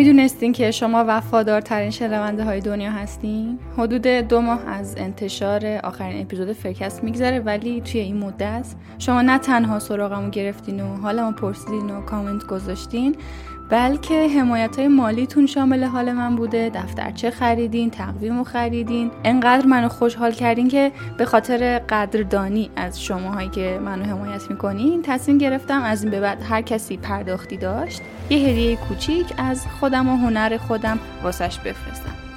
می‌دونستین که شما وفادارترین شنونده های دنیا هستین؟ حدود دو ماه از انتشار آخرین اپیزود فرکست میگذره ولی توی این مدت شما نه تنها سراغمو گرفتین و حالمو پرسیدین و کامنت گذاشتین بلکه حمایت های مالیتون شامل حال من بوده دفترچه خریدین تقویم خریدین. انقدر منو خوشحال کردین که به خاطر قدردانی از شماهایی که منو حمایت می‌کنین تصمیم گرفتم از این به بعد هر کسی پرداختی داشت یه هدیه کوچیک از خودم و هنر خودم واسش بفرستم.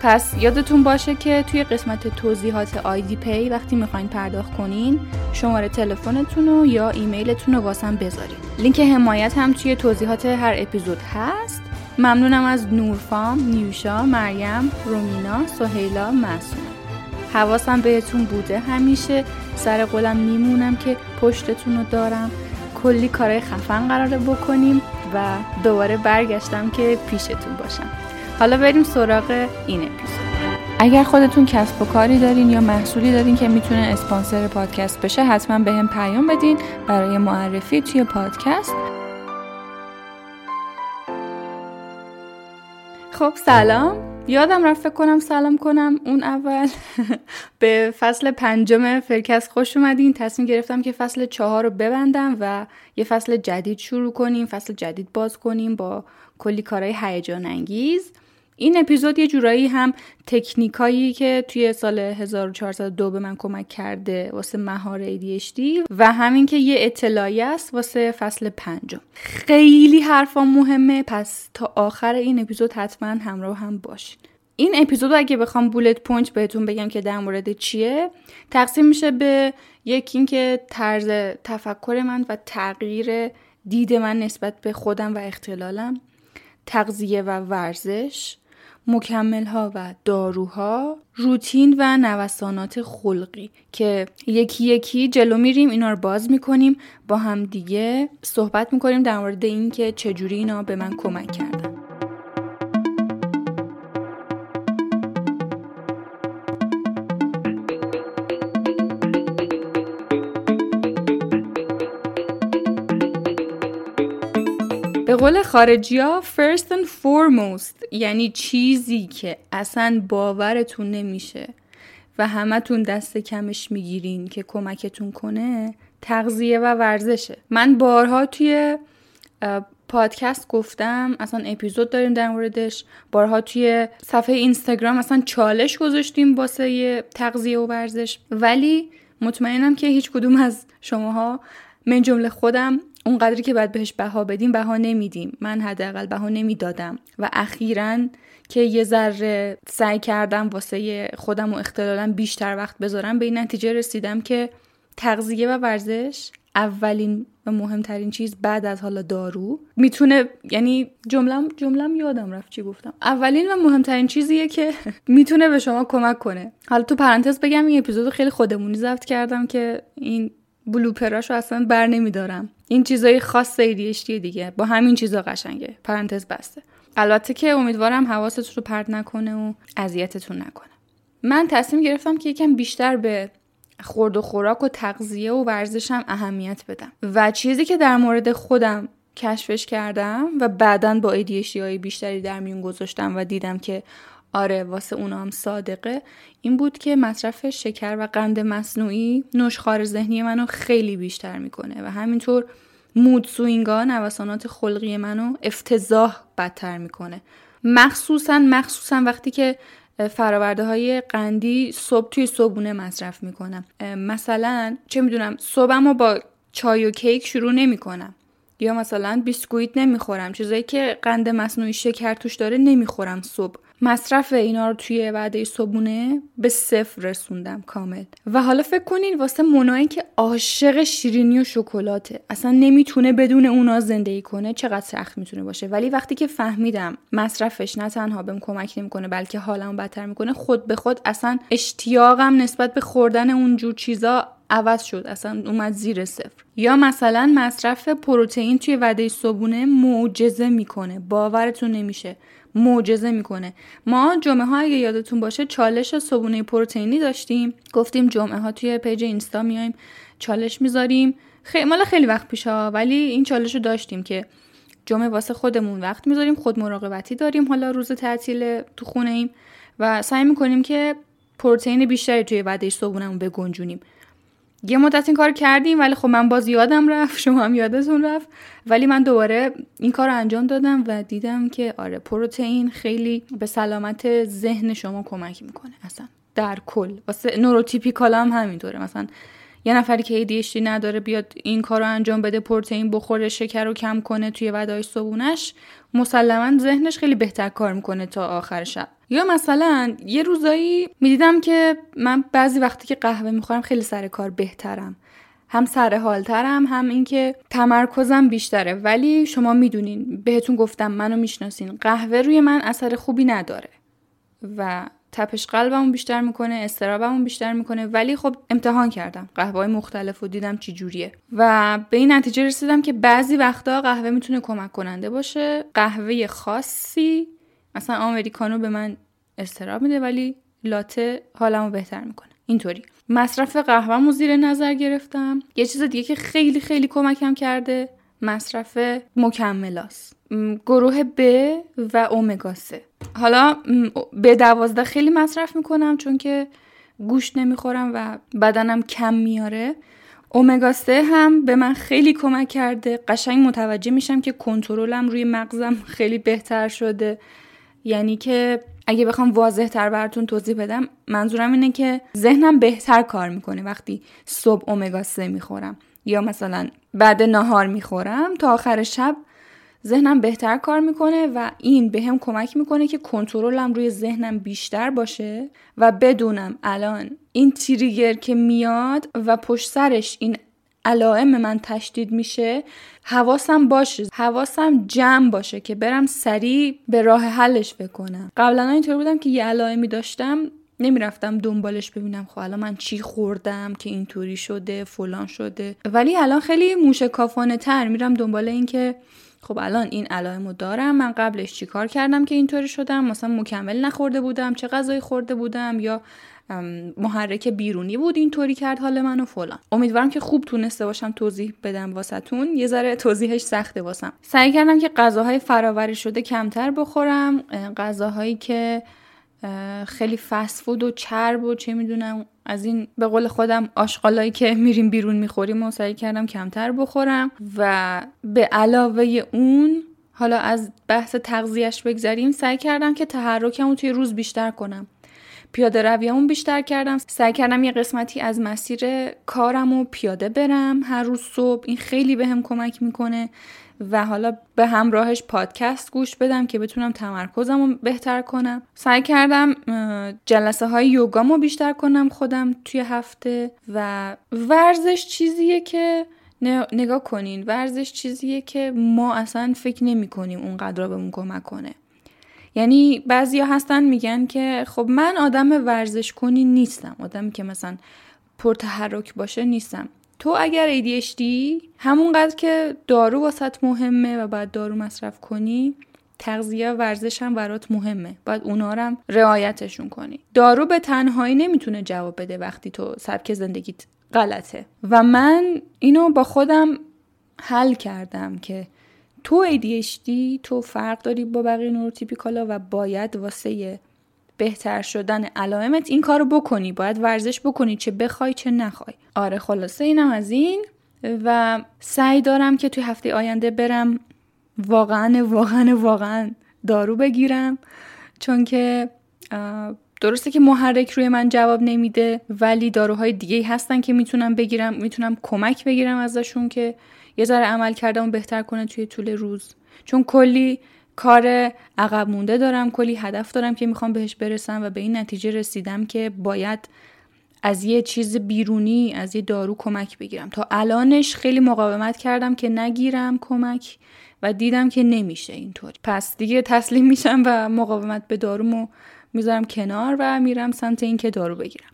پس یادتون باشه که توی قسمت توضیحات آیدی پی وقتی می‌خواین پرداخت کنین شماره تلفنتون رو یا ایمیلتون رو واسم بذارین. لینک حمایت هم توی توضیحات هر اپیزود هست. ممنونم از نورفام، نیوشا، مریم، رومینا، سهیلا، مسون حواسم بهتون بوده همیشه. سر قولم میمونم که پشتتون رو دارم. کلی کارهای خفن قراره بکنیم و دوباره برگشتم که پیشتون باشم. حالا بریم سراغ این اپیزود. اگر خودتون کسب و کاری دارین یا محصولی دارین که می‌تونه اسپانسر پادکست بشه حتما به هم پیام بدین برای معرفی توی پادکست. خب سلام. یادم رفت فکر کنم سلام کنم اون اول. به فصل پنجم فرکست خوش اومدین. تصمیم گرفتم که فصل چهار رو ببندم و یه فصل جدید شروع کنیم فصل جدید باز کنیم با کلی کارهای هیجان انگیز. این اپیزود یه جورایی هم تکنیکایی که توی سال 1402 به من کمک کرده واسه مهار ADHD و همین که یه اطلاعیه‌ست واسه فصل پنجم. خیلی حرفا مهمه پس تا آخر این اپیزود حتما همراه هم باشین. این اپیزود اگه بخوام bullet point بهتون بگم که در مورد چیه تقسیم میشه به یکی اینکه طرز تفکر من و تغییر دید من نسبت به خودم و اختلالم تغذیه و ورزش مکمل ها و داروها روتین و نوسانات خلقی که یکی یکی جلو میریم اینا رو باز می‌کنیم با هم دیگه صحبت می‌کنیم در مورد اینکه چجوری اینا به من کمک کردن. قول خارجی ها first and foremost یعنی چیزی که اصلا باورتون نمیشه و همتون دست کمش می‌گیرین که کمکتون کنه تغذیه و ورزشه. من بارها توی پادکست گفتم اصلا اپیزود داریم در موردش. بارها توی صفحه اینستاگرام اصلا چالش گذاشتیم واسه تغذیه و ورزش. ولی مطمئنم که هیچ کدوم از شماها من جمله خودم اونقدری که باید بهش بها بدیم بها نمیدیم. من حداقل بها نمی‌دادم. و اخیرا که یه ذره سعی کردم واسه خودم و اختلالم بیشتر وقت بذارم به این نتیجه رسیدم که تغذیه و ورزش اولین و مهمترین چیز بعد از حالا دارو. می‌تونه یعنی جملم جملم یادم رفت چی گفتم. اولین و مهمترین چیزیه که می‌تونه به شما کمک کنه. حالا تو پرانتز بگم این اپیزود خیلی خودمونی ضبط کردم که این بلوپراشو اصلا بر نمیدارم. این چیزای خاص ADHD دیگه. با همین چیزا قشنگه. پرانتز بسته. البته که امیدوارم حواستون رو پرت نکنه و اذیتتون نکنه. من تصمیم گرفتم که یکم بیشتر به خورد و خوراک و تغذیه و ورزشم اهمیت بدم. و چیزی که در مورد خودم کشفش کردم و بعدا با ADHD بیشتری در میون گذاشتم و دیدم که آره واسه اونا هم صادقه. این بود که مصرف شکر و قند مصنوعی نشخار ذهنی منو خیلی بیشتر می‌کنه و همینطور مود سوینگا نوسانات خلقی منو افتضاح بدتر می‌کنه. مخصوصا مخصوصا وقتی که فراورده های قندی صبح توی صبحونه مصرف می‌کنم. مثلا چه می‌دونم صبحم رو با چای و کیک شروع نمی‌کنم. یا مثلا بیسکویت نمی‌خورم. چیزایی که قند مصنوعی شکر توش داره نمی‌خورم صبح. مصرف اینا رو توی وعده صبونه به صفر رسوندم کامل. و حالا فکر کنین واسه منایی که عاشق شیرینی و شکلاته. اصلا نمی‌تونه بدون اونا زندگی کنه چقدر سخت می‌تونه باشه. ولی وقتی که فهمیدم مصرفش نه تنها بهم کمک نمی‌کنه بلکه حالمو بدتر می‌کنه خود به خود اصلا اشتیاقم نسبت به خوردن اونجور چیزا عوض شد. اصلا اومد زیر صفر. یا مثلا مصرف پروتئین توی وعده صبونه معجزه می‌کنه. باورتون نمیشه. معجزه می‌کنه. ما جمعه ها اگه یادتون باشه چالش صبونه پروتئینی داشتیم. گفتیم جمعه ها توی پیج اینستا میایم چالش می‌ذاریم. خیلی مال خیلی وقت پیش ها ولی این چالش رو داشتیم که جمعه واسه خودمون وقت می‌ذاریم خود مراقبتی داریم حالا روز تعطیل تو خونه ایم و سعی می‌کنیم که پروتئین بیشتری توی وعده صبحونمون بگنجونیم. یه مدت این کار کردیم ولی خب من باز یادم رفت شما هم یادتون رفت. ولی من دوباره این کار رو انجام دادم و دیدم که آره پروتئین خیلی به سلامت ذهن شما کمک می‌کنه اصلا. در کل. واسه نوروتیپیکال هم همینطوره. مثلا یه نفری که ADHD نداره بیاد این کار رو انجام بده پروتئین بخوره شکر رو کم کنه توی ودای صبونش مسلما ذهنش خیلی بهتر کار می‌کنه تا آخر شب. یا مثلا یه روزایی می‌دیدم که من بعضی وقتی که قهوه می‌خورم خیلی سر کار بهترم. هم سر حالترم هم اینکه تمرکزم بیشتره. ولی شما می‌دونین بهتون گفتم منو می‌شناسین قهوه روی من اثر خوبی نداره. و تپش قلبمون بیشتر می‌کنه استرابمون بیشتر می‌کنه. ولی خب امتحان کردم. قهوه های مختلف و دیدم چی جوریه. و به این نتیجه رسیدم که بعضی وقتا قهوه می‌تونه کمک کننده باشه. قهوه خاصی مثلا آمریکانو به من استراب میده ولی لاته حالمو بهتر می‌کنه. اینطوری. مصرف قهوهمو زیر نظر گرفتم. یه چیز دیگه که خیلی خیلی کمکم کرده مصرف مکملاست گروه ب و اومگا 3 حالا به دوازده خیلی مصرف می‌کنم چون که گوشت نمی‌خورم و بدنم کم میاره اومگا 3 هم به من خیلی کمک کرده. قشنگ متوجه میشم که کنترلم روی مغزم خیلی بهتر شده. یعنی که اگه بخوام واضح تر براتون توضیح بدم منظورم اینه که ذهنم بهتر کار می‌کنه وقتی صبح اومگا 3 می‌خورم. یا مثلا بعد نهار می‌خورم تا آخر شب ذهنم بهتر کار می‌کنه و این به هم کمک می‌کنه که کنترلم روی ذهنم بیشتر باشه و بدونم الان این تریگر که میاد و پشت سرش این علائم من تشدید میشه حواسم باشه حواسم جمع باشه که برم سریع به راه حلش بکنم. قبلا اینطور بودم که یه علائمی داشتم نمی‌رفتم دنبالش ببینم خب الان من چی خوردم که اینطوری شده فلان شده. ولی الان خیلی موشکافانه تر میرم دنبال این که خب الان این علائمو دارم من قبلش چیکار کردم که اینطوری شدم؟ مثلا مکمل نخورده بودم چه غذایی خورده بودم؟ یا محرک بیرونی بود اینطوری کرد حال منو فلان. امیدوارم که خوب تونسته باشم توضیح بدم واسهتون. یه ذره توضیحش سخته واسم. سعی کردم که غذاهای فراوری شده کمتر بخورم. غذاهایی که خیلی فسفود و چرب و چه می‌دونم از این به قول خودم آشغالایی که میریم بیرون می‌خوریم و سعی کردم کمتر بخورم و به علاوه اون حالا از بحث تغذیهش بگذریم سعی کردم که تحرکمو توی روز بیشتر کنم. پیاده رویمون بیشتر کردم. سعی کردم یه قسمتی از مسیر کارم و پیاده برم. هر روز صبح این خیلی بهم به کمک می‌کنه. و حالا به همراهش پادکست گوش بدم که بتونم تمرکزم رو بهتر کنم. سعی کردم جلسه های یوگامو بیشتر کنم خودم توی هفته و ورزش چیزیه که نگاه کنین ورزش چیزیه که ما اصلا فکر نمی کنیم اونقدر بهمون کمک کنه. یعنی بعضیا هستن میگن که خب من آدم ورزش کنی نیستم آدمی که مثلا پرتحرک باشه نیستم. تو اگر ADHD همونقدر که دارو واسط مهمه و باید دارو مصرف کنی تغذیه و ورزش هم برات مهمه. باید اونا هم رعایتشون کنی. دارو به تنهایی نمی‌تونه جواب بده وقتی تو سبک زندگیت غلطه. و من اینو با خودم حل کردم که تو ADHD تو فرق داری با بقیه نوروتیپیکالا و باید واسه بهتر شدن علائمت این کارو بکنی باید ورزش بکنی چه بخوای چه نخوای. آره خلاصه اینم از این و سعی دارم که توی هفته آینده برم واقعا واقعا واقعا دارو بگیرم. چون که درسته که محرک روی من جواب نمیده ولی داروهای دیگه هستن که می‌تونم بگیرم می‌تونم کمک بگیرم ازشون که یه ذره عمل کردم بهتر کنه توی طول روز. چون کلی کار عقب مونده دارم کلی هدف دارم که می‌خوام بهش برسم و به این نتیجه رسیدم که باید از یه چیز بیرونی از یه دارو کمک بگیرم. تا الانش خیلی مقاومت کردم که نگیرم کمک و دیدم که نمیشه اینطوری پس دیگه تسلیم میشم و مقاومت به دارومو می‌ذارم کنار و میرم سمت اینکه دارو بگیرم.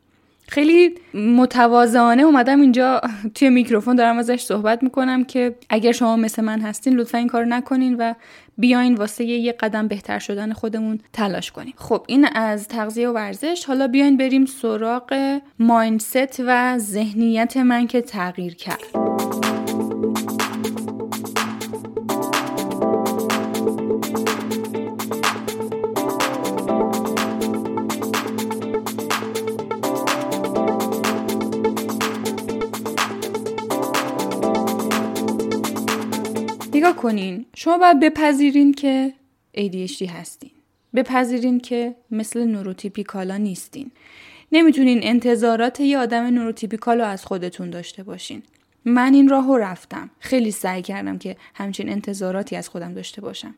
خیلی متواضعانه اومدم اینجا توی میکروفون دارم ازش صحبت می‌کنم که اگر شما مثل من هستین لطفا این کار نکنین و بیاین واسه یه قدم بهتر شدن خودمون تلاش کنیم. خب این از تغذیه و ورزش. حالا بیاین بریم سراغ مایندست و ذهنیت من که تغییر کرد. کنین شما باید بپذیرین که ADHD هستین. بپذیرین که مثل نوروتیپیکالا نیستین. نمی‌تونین انتظارات یه آدم نوروتیپیکال رو از خودتون داشته باشین. من این راه رو رفتم. خیلی سعی کردم که همچین انتظاراتی از خودم داشته باشم.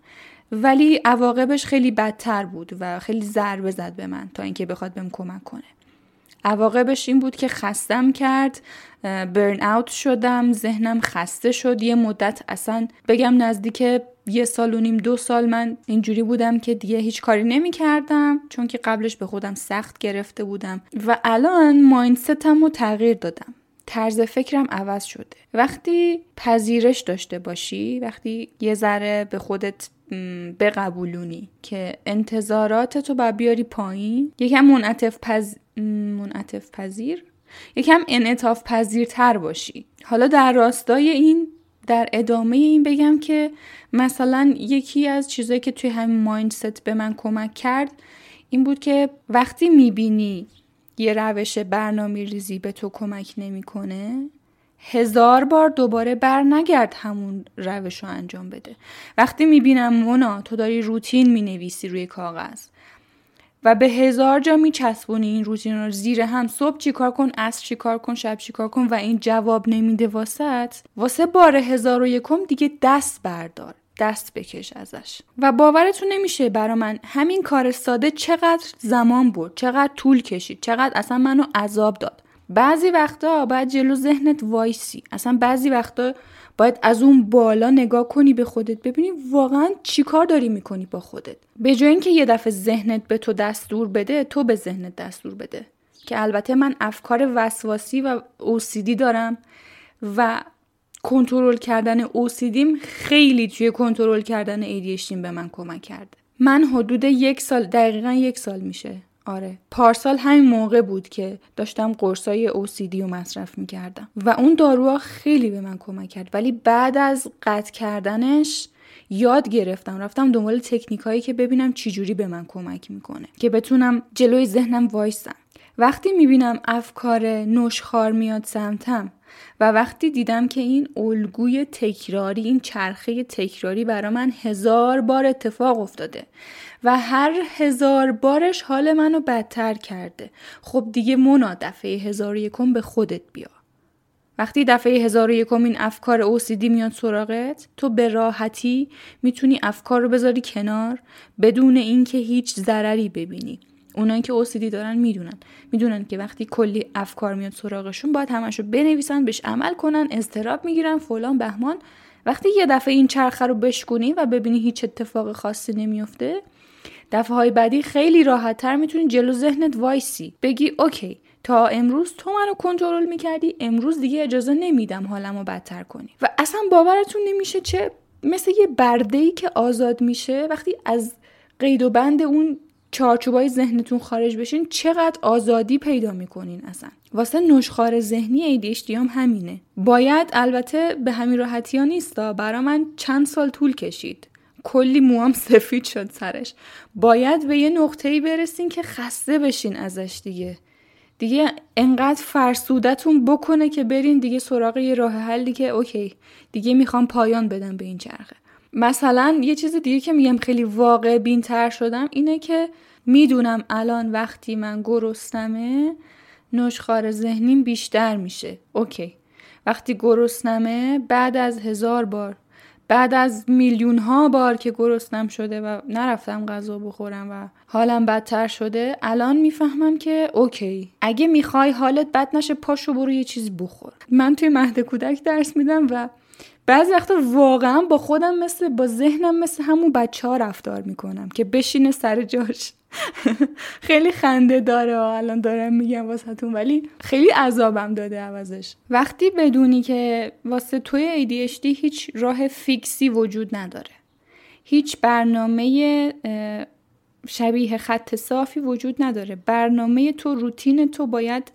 ولی عواقبش خیلی بدتر بود و خیلی ضربه زد به من تا اینکه بخواد بهم کمک کنه. عواقبش این بود که خستم کرد برن اوت شدم ذهنم خسته شد. یه مدت اصلا بگم نزدیک یه سال و نیم دو سال من اینجوری بودم که دیگه هیچ کاری نمی کردم چون که قبلش به خودم سخت گرفته بودم. و الان مایندستم رو تغییر دادم. طرز فکرم عوض شده. وقتی پذیرش داشته باشی وقتی یه ذره به خودت بقبولونی که انتظارات تو باید بیاری پایین یکم منعطف, پز... منعطف پذیر. یکم انعطاف پذیرتر باشی. حالا در راستای این در ادامه این بگم که مثلا یکی از چیزایی که توی همین مایندست به من کمک کرد این بود که وقتی می‌بینی یه روش برنامه ریزی به تو کمک نمی‌کنه هزار بار دوباره بر نگرد همون روش رو انجام بده. وقتی می‌بینم مونا تو داری روتین می‌نویسی روی کاغذ. و به هزار جا میچسبونی این روتین رو. زیر هم صبح چیکار کن عصر چیکار کن شب چیکار کن و این جواب نمیده واسط واسه بار هزار و یکم دیگه دست بردار دست بکش ازش. و باورتون نمیشه برا من همین کار ساده چقدر زمان برد چقدر طول کشید چقدر اصلا منو عذاب داد. بعضی وقتا باید جلو ذهنت وایسی. اصلا بعضی وقتا باید از اون بالا نگاه کنی به خودت ببینی واقعا چی کار داری می‌کنی با خودت. به جای اینکه یه دفعه ذهنت به تو دستور بده تو به ذهنت دستور بده. که البته من افکار وسواسی و اوسیدی دارم و کنترل کردن اوسیدیم خیلی توی کنترل کردن ADHD به من کمک کرده. من حدود یک سال دقیقا یک سال میشه آره. پارسال همین موقع بود که داشتم قرصای اوسیدی رو مصرف می‌کردم. و اون داروها خیلی به من کمک کرد. ولی بعد از قطع کردنش یاد گرفتم. رفتم دنبال تکنیک هایی که ببینم چجوری به من کمک می‌کنه. که بتونم جلوی ذهنم وایسم. وقتی می‌بینم افکار نشخار میاد سمتم و وقتی دیدم که این الگوی تکراری این چرخه تکراری برا من هزار بار اتفاق افتاده و هر هزار بارش حال منو بدتر کرده خب دیگه مونا دفعه هزار یکم به خودت بیا. وقتی دفعه هزار یکم این افکار اوسیدی میاد سراغت تو به راحتی می‌تونی افکار رو بذاری کنار بدون اینکه هیچ ضرری ببینی. اونایی که OCD دارن می‌دونن. می‌دونن که وقتی کلی افکار میاد سراغشون باید همشو بنویسن بهش عمل کنن اضطراب می‌گیرن فلان بهمان. وقتی یه دفعه این چرخه رو بشکنی و ببینی هیچ اتفاق خاصی نمیافته دفعه های بعدی خیلی راحت تر می‌تونی جلو ذهنت وایسی. بگی okay تا امروز تو منو کنترل می‌کردی امروز دیگه اجازه نمیدم حالمو بدتر کنی. و اصلا باورتون نمیشه چه مثل یه برده ای که آزاد میشه وقتی از قید و بند اون چارچوبای ذهنتون خارج بشین چقدر آزادی پیدا می‌کنین اصلا. واسه نشخار ذهنی ADHD هم همینه. باید البته به همین راحتی ها نیستا برا من چند سال طول کشید. کلی موام سفید شد سرش. باید به یه نقطه‌ای برسین که خسته بشین ازش دیگه. دیگه انقدر فرسودتون بکنه که برین دیگه سراغ یه راه حلی که اوکی دیگه می‌خوام پایان بدم به این چرخه. مثلا یه چیز دیگه که میگم خیلی واقع بینتر شدم اینه که می‌دونم الان وقتی من گرسنمه نشخار ذهنیم بیشتر میشه. اوکی. وقتی گرسنمه بعد از هزار بار بعد از میلیون ها بار که گرسنم شده و نرفتم غذا بخورم و حالم بدتر شده الان می‌فهمم که اوکی. اگه می‌خوای حالت بد نشه پاشو برو یه چیز بخور. من توی مهد کودک درس میدم و بعضی وقتا واقعا با خودم مثل با ذهنم مثل همون بچه ها رفتار می‌کنم که بشینه سر جاش. خیلی خنده داره الان دارم میگم واسهتون ولی خیلی عذابم داده عوضش. وقتی بدونی که واسه توی ADHD هیچ راه فیکسی وجود نداره. هیچ برنامه شبیه خط صافی وجود نداره. برنامه تو روتین تو باید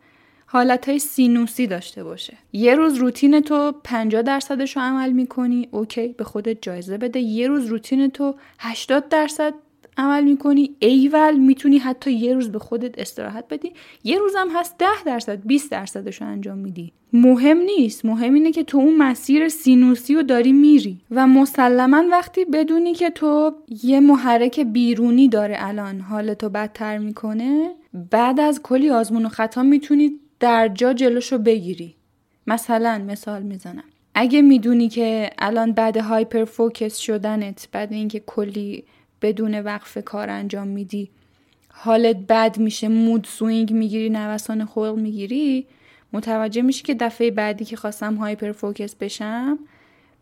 حالت های سینوسی داشته باشه. یه روز روتین تو 50 درصدش رو عمل می‌کنی okay به خودت جایزه بده. یه روز روتین تو 80 درصد عمل می‌کنی ایول می‌تونی حتی یه روز به خودت استراحت بدی. یه روزم هست ده درصد 20 درصدش رو انجام میدی. مهم نیست مهم اینه که تو اون مسیر سینوسی رو داری میری. و مسلما وقتی بدونی که تو یه محرک بیرونی داره الان حالتو بدتر می‌کنه بعد از کلی آزمون و خطا می‌تونی در جا جلوشو بگیری. مثلا مثال می‌زنم. اگه می‌دونی که الان بعد hyperfocus شدنت بعد اینکه کلی بدون وقفه کار انجام میدی حالت بد میشه mood swing می‌گیری نوسان خلق می‌گیری متوجه میشی که دفعه بعدی که خواستم hyperfocus بشم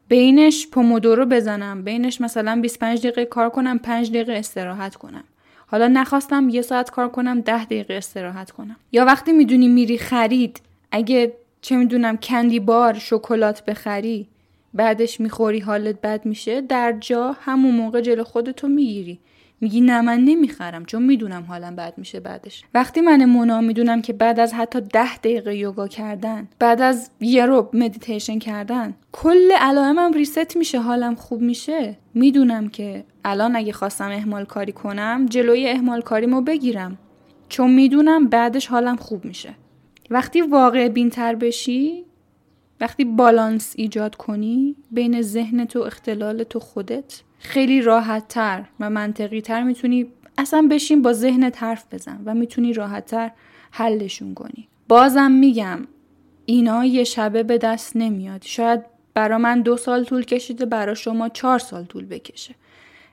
بینش Pomodoro بزنم. بینش مثلا 25 دقیقه کار کنم 5 دقیقه استراحت کنم. حالا نخواستم یه ساعت کار کنم 10 دقیقه استراحت کنم. یا وقتی می‌دونی میری خرید اگه چه می‌دونم candy bar شکلات بخری بعدش می‌خوری حالت بد میشه در جا همون موقع جلو خودتو می‌گیری. میگی نه من نمی‌خرم چون می‌دونم حالم بد میشه بعدش. وقتی من مونا می‌دونم که بعد از حتی ده دقیقه یوگا کردن بعد از یه رو مدیتیشن کردن کل علائمم reset میشه حالم خوب میشه. می‌دونم که الان اگه خواستم اهمال کاری کنم جلوی اهمال کاریمو بگیرم. چون می‌دونم بعدش حالم خوب میشه. وقتی واقع بینتر بشی وقتی بالانس ایجاد کنی بین ذهنت و اختلال تو خودت خیلی راحت تر و منطقی تر می‌تونی اصلا بشین با ذهنت حرف بزن و می‌تونی راحت تر حلشون کنی. بازم میگم اینا یه شبه به دست نمیاد. شاید برا من دو سال طول کشیده برا شما چهار سال طول بکشه.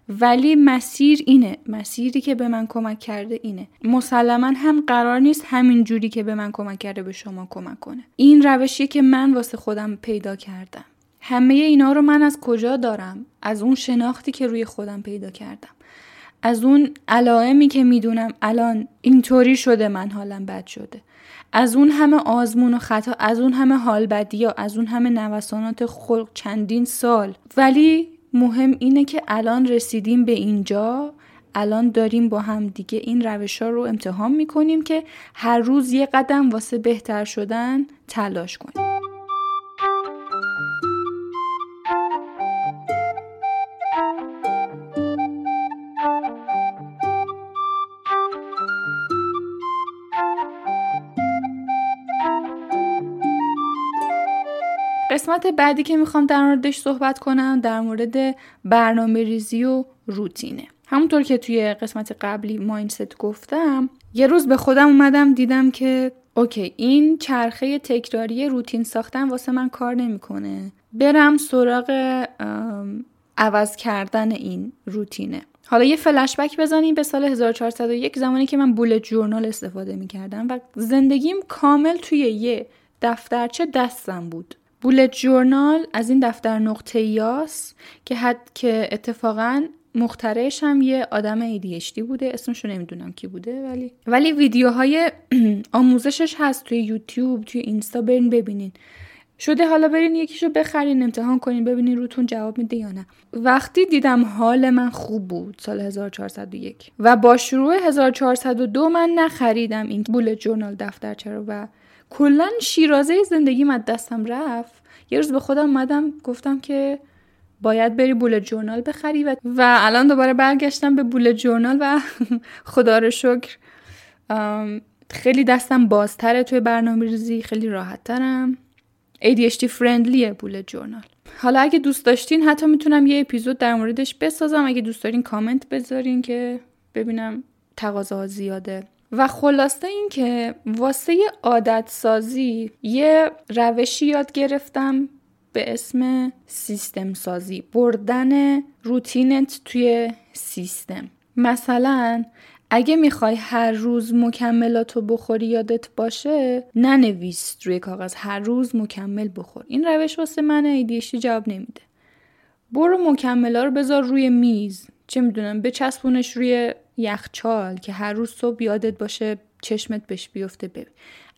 ولی مسیر اینه. مسیری که به من کمک کرده اینه. مسلما هم قرار نیست همین جوری که به من کمک کرده به شما کمک کنه. این روشی که من واسه خودم پیدا کردم. همه اینا رو من از کجا دارم؟ از اون شناختی که روی خودم پیدا کردم. از اون علائمی که می‌دونم الان اینطوری شده من حالم بد شده. از اون همه آزمون و خطا از اون همه حال بدی ها از اون همه نوسانات خلق چندین سال. ولی مهم اینه که الان رسیدیم به اینجا. الان داریم با هم دیگه این روش ها رو امتحان می‌کنیم که هر روز یه قدم واسه بهتر شدن تلاش کنیم. قسمت بعدی که می‌خوام در موردش صحبت کنم در مورد برنامه ریزی و روتینه. همونطور که توی قسمت قبلی ماینست گفتم یه روز به خودم اومدم دیدم که اوکی این چرخه تکراری روتین ساختن واسه من کار نمی‌کنه. برم سراغ عوض کردن این روتینه. حالا یه فلشبک بزنیم به سال 1401 زمانی که من بولت جورنال استفاده می‌کردم و زندگیم کامل توی یه دفترچه دستم بود. بولت جورنال از این دفتر نقطه یاس که حد که اتفاقا مخترعش هم یه آدم ADHD بوده. اسمشو نمی‌دونم کی بوده ولی ولی ویدیوهای آموزشش هست توی یوتیوب توی اینستا. برین ببینین. شده حالا برین یکیشو بخرین امتحان کنین ببینین روتون جواب میده یا نه. وقتی دیدم حال من خوب بود سال 1401 و با شروع 1402 من نخریدم این بولت جورنال دفترچه رو و کلا شیرازه زندگی از دستم رفت. یه روز به خودم اومدم گفتم که باید بری بولت جورنال بخری و, و الان دوباره برگشتم به بولت جورنال و خدا رو شکر خیلی دستم بازتره توی برنامه ریزی خیلی راحت ترم ADHD فرندلیه بولت جورنال. حالا اگه دوست داشتین حتی می‌تونم یه اپیزود در موردش بسازم. اگه دوست دارین کامنت بذارین که ببینم تقاضا زیاده. و خلاصه این که واسه عادت سازی یه روشی یاد گرفتم به اسم سیستم سازی بردن روتینت توی سیستم. مثلا اگه می‌خوای هر روز مکملاتو بخوری یادت باشه ننویس روی کاغذ هر روز مکمل بخور. این روش واسه من ایدیشتی جواب نمیده. برو مکملا رو بذار روی میز. چه می‌دونم بچسبونش روی یخچال که هر روز صبح یادت باشه چشمت بهش بیفته. ببین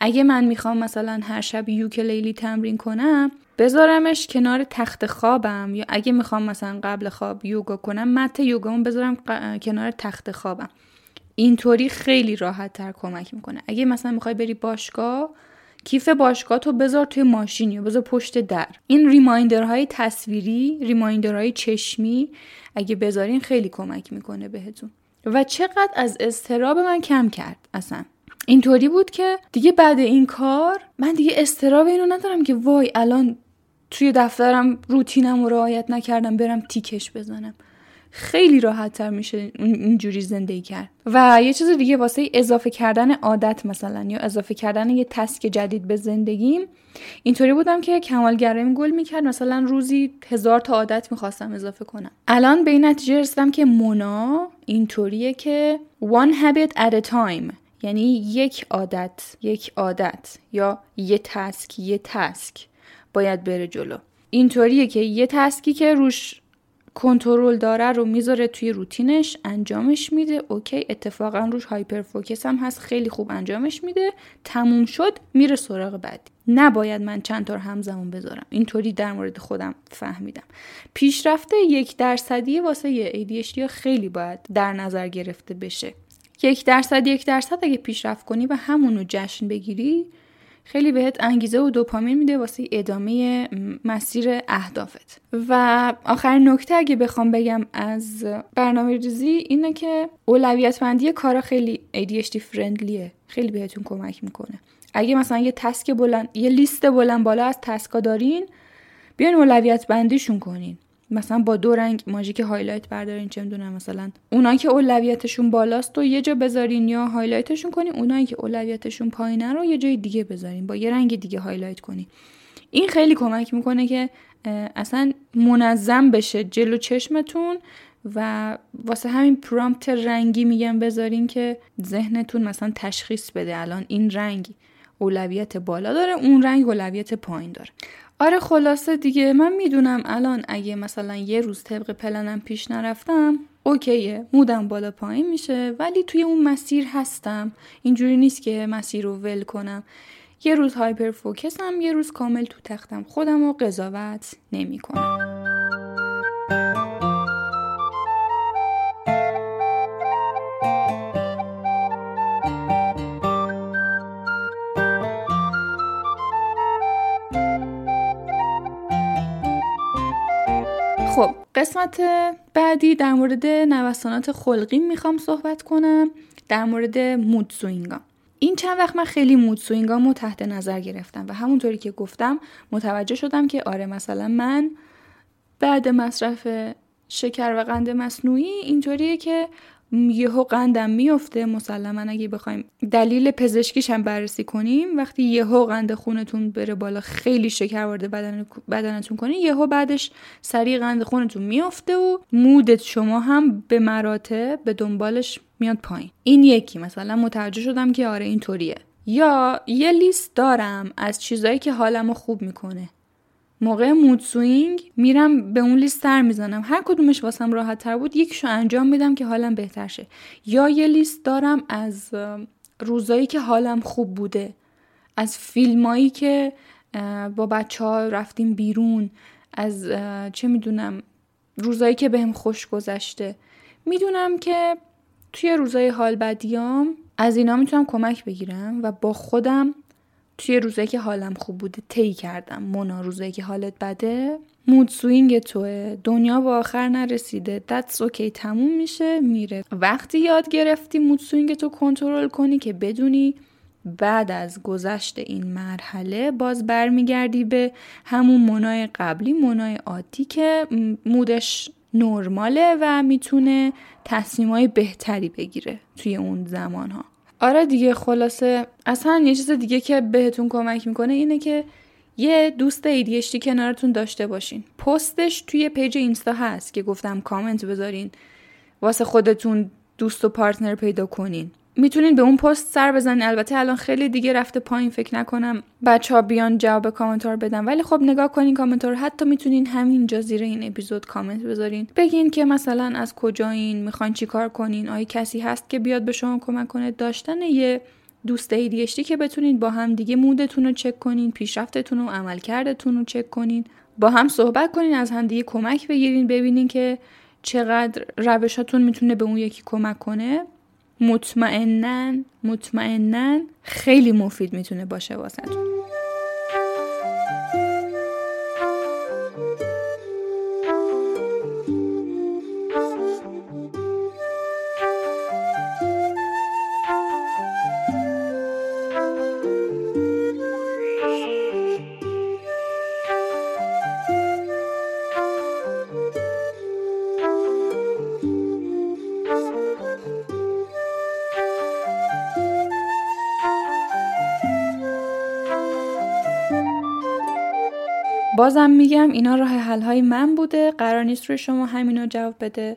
اگه من می‌خوام مثلا هر شب یوکلیلی تمرین کنم بذارمش کنار تخت خوابم. یا اگه می‌خوام مثلا قبل خواب یوگا کنم مت یوگامو بذارم کنار تخت خوابم. اینطوری خیلی راحت تر کمک می‌کنه. اگه مثلا می‌خوای بری باشگاه کیف باشگاه تو بذار توی ماشین یا بذار پشت در. این ریمایندرهای تصویری ریمایندرهای چشمی اگه بذارین خیلی کمک می‌کنه بهتون. و چقدر از استراب من کم کرد اصلا. اینطوری بود که دیگه بعد این کار من دیگه استراب اینو ندارم که وای الان توی دفترم روتینم رو رعایت نکردم برم تیکش بزنم. خیلی راحت تر میشه اینجوری زندگی کرد. و یه چیز دیگه واسه اضافه کردن عادت مثلا یا اضافه کردن یه تسک جدید به زندگیم اینطوری بودم که کمالگراییم گل می‌کرد. مثلا روزی هزار تا عادت می‌خواستم اضافه کنم. الان به این نتیجه رسیدم که مونا اینطوریه که one habit at a time. یعنی یک عادت یک عادت یا یه task یه task باید بره جلو. اینطوریه که یه task ی که روش کنترل داره رو می‌ذاره توی روتینش انجامش میده. okay اتفاقا روش hyperfocus هم هست خیلی خوب انجامش میده. تموم شد میره سراغ بعدی نباید من چند تا همزمان بذارم. اینطوری در مورد خودم فهمیدم. پیشرفته یک درصدی واسه ADHD خیلی باید در نظر گرفته بشه. یک درصد یک درصد اگه پیشرفت کنی و همونو جشن بگیری خیلی بهت انگیزه و دوپامین میده واسه ادامه مسیر اهدافت. و آخرین نکته اگه بخوام بگم از برنامه ریزی اینه که اولویت بندی کارا خیلی ADHD friendly ه خیلی بهتون کمک می‌کنه. اگه مثلا یه task بلند یه لیست بلند بالا از task ا دارین بیاین اولویت بندیشون کنین. مثلا با دو رنگ ماژیک highlight بردارین چه می‌دونم مثلا اونایی که اولویتشون بالاست و یه جا بذارین یا highlight شون کنین اونایی که اولویتشون پایینه رو یه جای دیگه بذارین با یه رنگ دیگه highlight کنین. این خیلی کمک می‌کنه که اصلا منظم بشه جلو چشمتون و واسه همین پرامپت رنگی میگم بذارین که ذهنتون مثلا تشخیص بده الان این رنگ اولویت بالا داره اون رنگ اولویت پایین داره. آره خلاصه دیگه من می‌دونم الان اگه مثلا یه روز طبق پلنم پیش نرفتم اوکیه مودم بالا پایین میشه ولی توی اون مسیر هستم. اینجوری نیست که مسیر رو ول کنم. یه روز هایپر فوکسم یه روز کامل تو تختم. خودم رو قضاوت نمی کنم. خب قسمت بعدی در مورد نوسانات خلقی می‌خوام صحبت کنم در مورد مود سوینگا این چند وقت من خیلی مود سوینگامو تحت نظر گرفتم و همونطوری که گفتم متوجه شدم که آره مثلا من بعد مصرف شکر و قند مصنوعی اینطوریه که یهو قندم میفته مسلما اگه بخوایم دلیل پزشکیش هم بررسی کنیم وقتی یهو قند خونتون بره بالا خیلی شکر وارد بدن بدنتون کنه یهو بعدش سریع قند خونتون میفته و مودت شما هم به مراتب به دنبالش میاد پایین. این یکی. مثلا متوجه شدم که آره اینطوریه یا یه لیست دارم از چیزایی که حالمو خوب می‌کنه. موقع مود سوینگ میرم به اون لیست سر می‌زنم. هر کدومش واسم راحت تر بود یکیشو انجام میدم که حالم بهتر شه. یا یه لیست دارم از روزایی که حالم خوب بوده از فیلمایی که با بچه ها رفتیم بیرون از چه می‌دونم روزایی که بهم خوش گذشته. می‌دونم که توی روزای حال بدیام از اینا می‌تونم کمک بگیرم و با خودم توی روزایی که حالم خوب بوده طی کردم. مونا روزایی که حالت بده mood swing توه. دنیا به آخر نرسیده. that's okay تموم میشه میره. وقتی یاد گرفتی mood swing تو کنترل کنی که بدونی بعد از گذشت این مرحله باز برمیگردی به همون مونای قبلی مونای عادی که مودش نرماله و می‌تونه تصمیمای بهتری بگیره توی اون زمان ها آره دیگه خلاصه اصلا یه چیز دیگه که بهتون کمک می‌کنه اینه که یه دوست ADHD کنارتون داشته باشین. پستش توی پیج اینستا هست که گفتم کامنت بذارین واسه خودتون دوست و پارتنر پیدا کنین. می‌تونین به اون پست سر بزنین. البته الان خیلی دیگه رفته پایین فکر نکنم بچه ها بیان جواب کامنتار بدن. ولی خب نگاه کنین کامنتار حتی می‌تونین همینجا زیر این اپیزود کامنت بذارین. بگین که مثلا از کجایین می‌خواین چیکار کنین آیا کسی هست که بیاد به شما کمک کنه؟ داشتن یه دوست ADHD که بتونین با هم دیگه مودتون رو چک کنین پیشرفتتون و عملکردتون رو چک کنین. با هم صحبت کنین از هم دیگه کمک بگیرین ببینین که چقدر روشاتون می‌تونه به اون یکی کمک کنه. مطمئنا مطمئنا خیلی مفید می‌تونه باشه واسه بازم میگم اینا راه حل های من بوده. قرار نیست روی شما همینو جواب بده.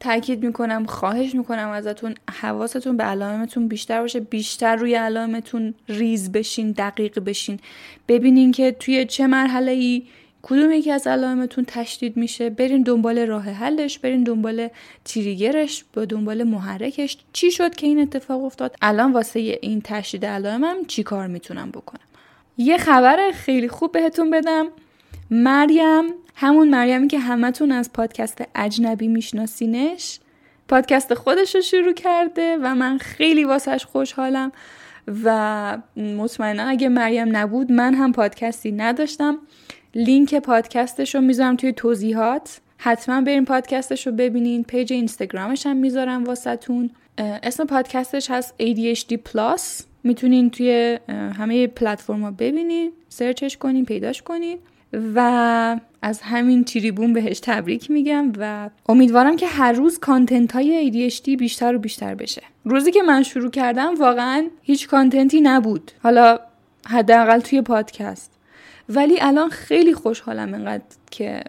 تاکید می‌کنم خواهش می‌کنم ازتون. حواستون به علائمتون بیشتر باشه. بیشتر روی علائمتون ریز بشین دقیق بشین. ببینین که توی چه مرحله ای کدوم یکی از علائمتون تشدید میشه. برین دنبال راه حلش برین دنبال تریگرش با دنبال محرکش. چی شد که این اتفاق افتاد؟ الان واسه این تشدید علائمم چی کار می‌تونم بکنم؟ یه خبر خیلی خوب بهتون بدم. مریم همون مریمی که همتون از پادکست اجنبی میشناسینش پادکست خودش رو شروع کرده و من خیلی واسهش خوشحالم و مطمئنا اگه مریم نبود من هم پادکستی نداشتم. لینک پادکستش رو می‌ذارم توی توضیحات. حتما بریم پادکستش رو ببینین. پیج اینستاگرامش هم می‌ذارم واسهتون. اسم پادکستش هست ADHD Plus. می‌تونین توی همه پلتفرما ببینین search ش کنین پیداش کنین و از همین تریبون بهش تبریک میگم و امیدوارم که هر روز کانتنت های ADHD بیشتر و بیشتر بشه. روزی که من شروع کردم واقعا هیچ کانتنتی نبود. حالا حداقل توی پادکست. ولی الان خیلی خوشحالم اینقدر که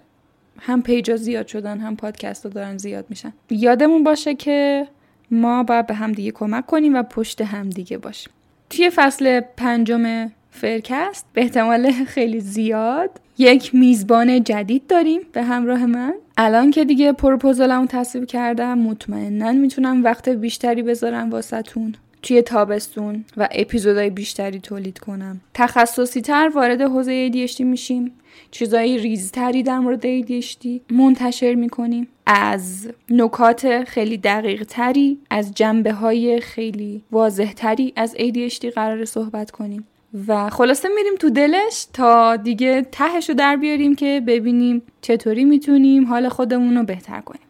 هم پیجا زیاد شدن هم پادکست ها دارن زیاد میشن. یادمون باشه که ما باید به همدیگه کمک کنیم و پشت همدیگه باشیم. توی فصل پنجم فرکست به احتمال خیلی زیاد یک میزبان جدید داریم به همراه من. الان که دیگه پروپوزالمو تصویب کردم مطمئنا می‌تونم وقت بیشتری بذارم واسهتون. توی تابستون و اپیزودهای بیشتری تولید کنم. تخصصی تر وارد حوزه ADHD میشیم. چیزایی ریزتری در مورد ADHD منتشر می‌کنیم. از نکات خیلی دقیق تری از جنبه های خیلی واضح تری از ADHD قرار صحبت کنیم. و خلاصه میریم تو دلش تا دیگه تهش رو در بیاریم که ببینیم چطوری می‌تونیم حال خودمون رو بهتر کنیم.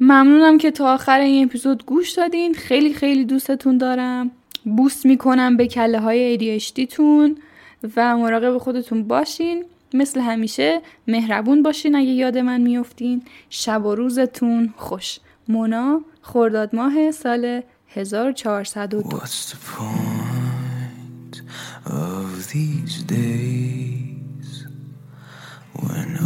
ممنونم که تا آخر این اپیزود گوش دادین. خیلی خیلی دوستتون دارم. بوست می‌کنم به کله های ADHD تون و مراقب خودتون باشین. مثل همیشه مهربون باشین اگه یاد من میفتین شب و روزتون خوش. مونا خرداد ماه سال 1402 of these days when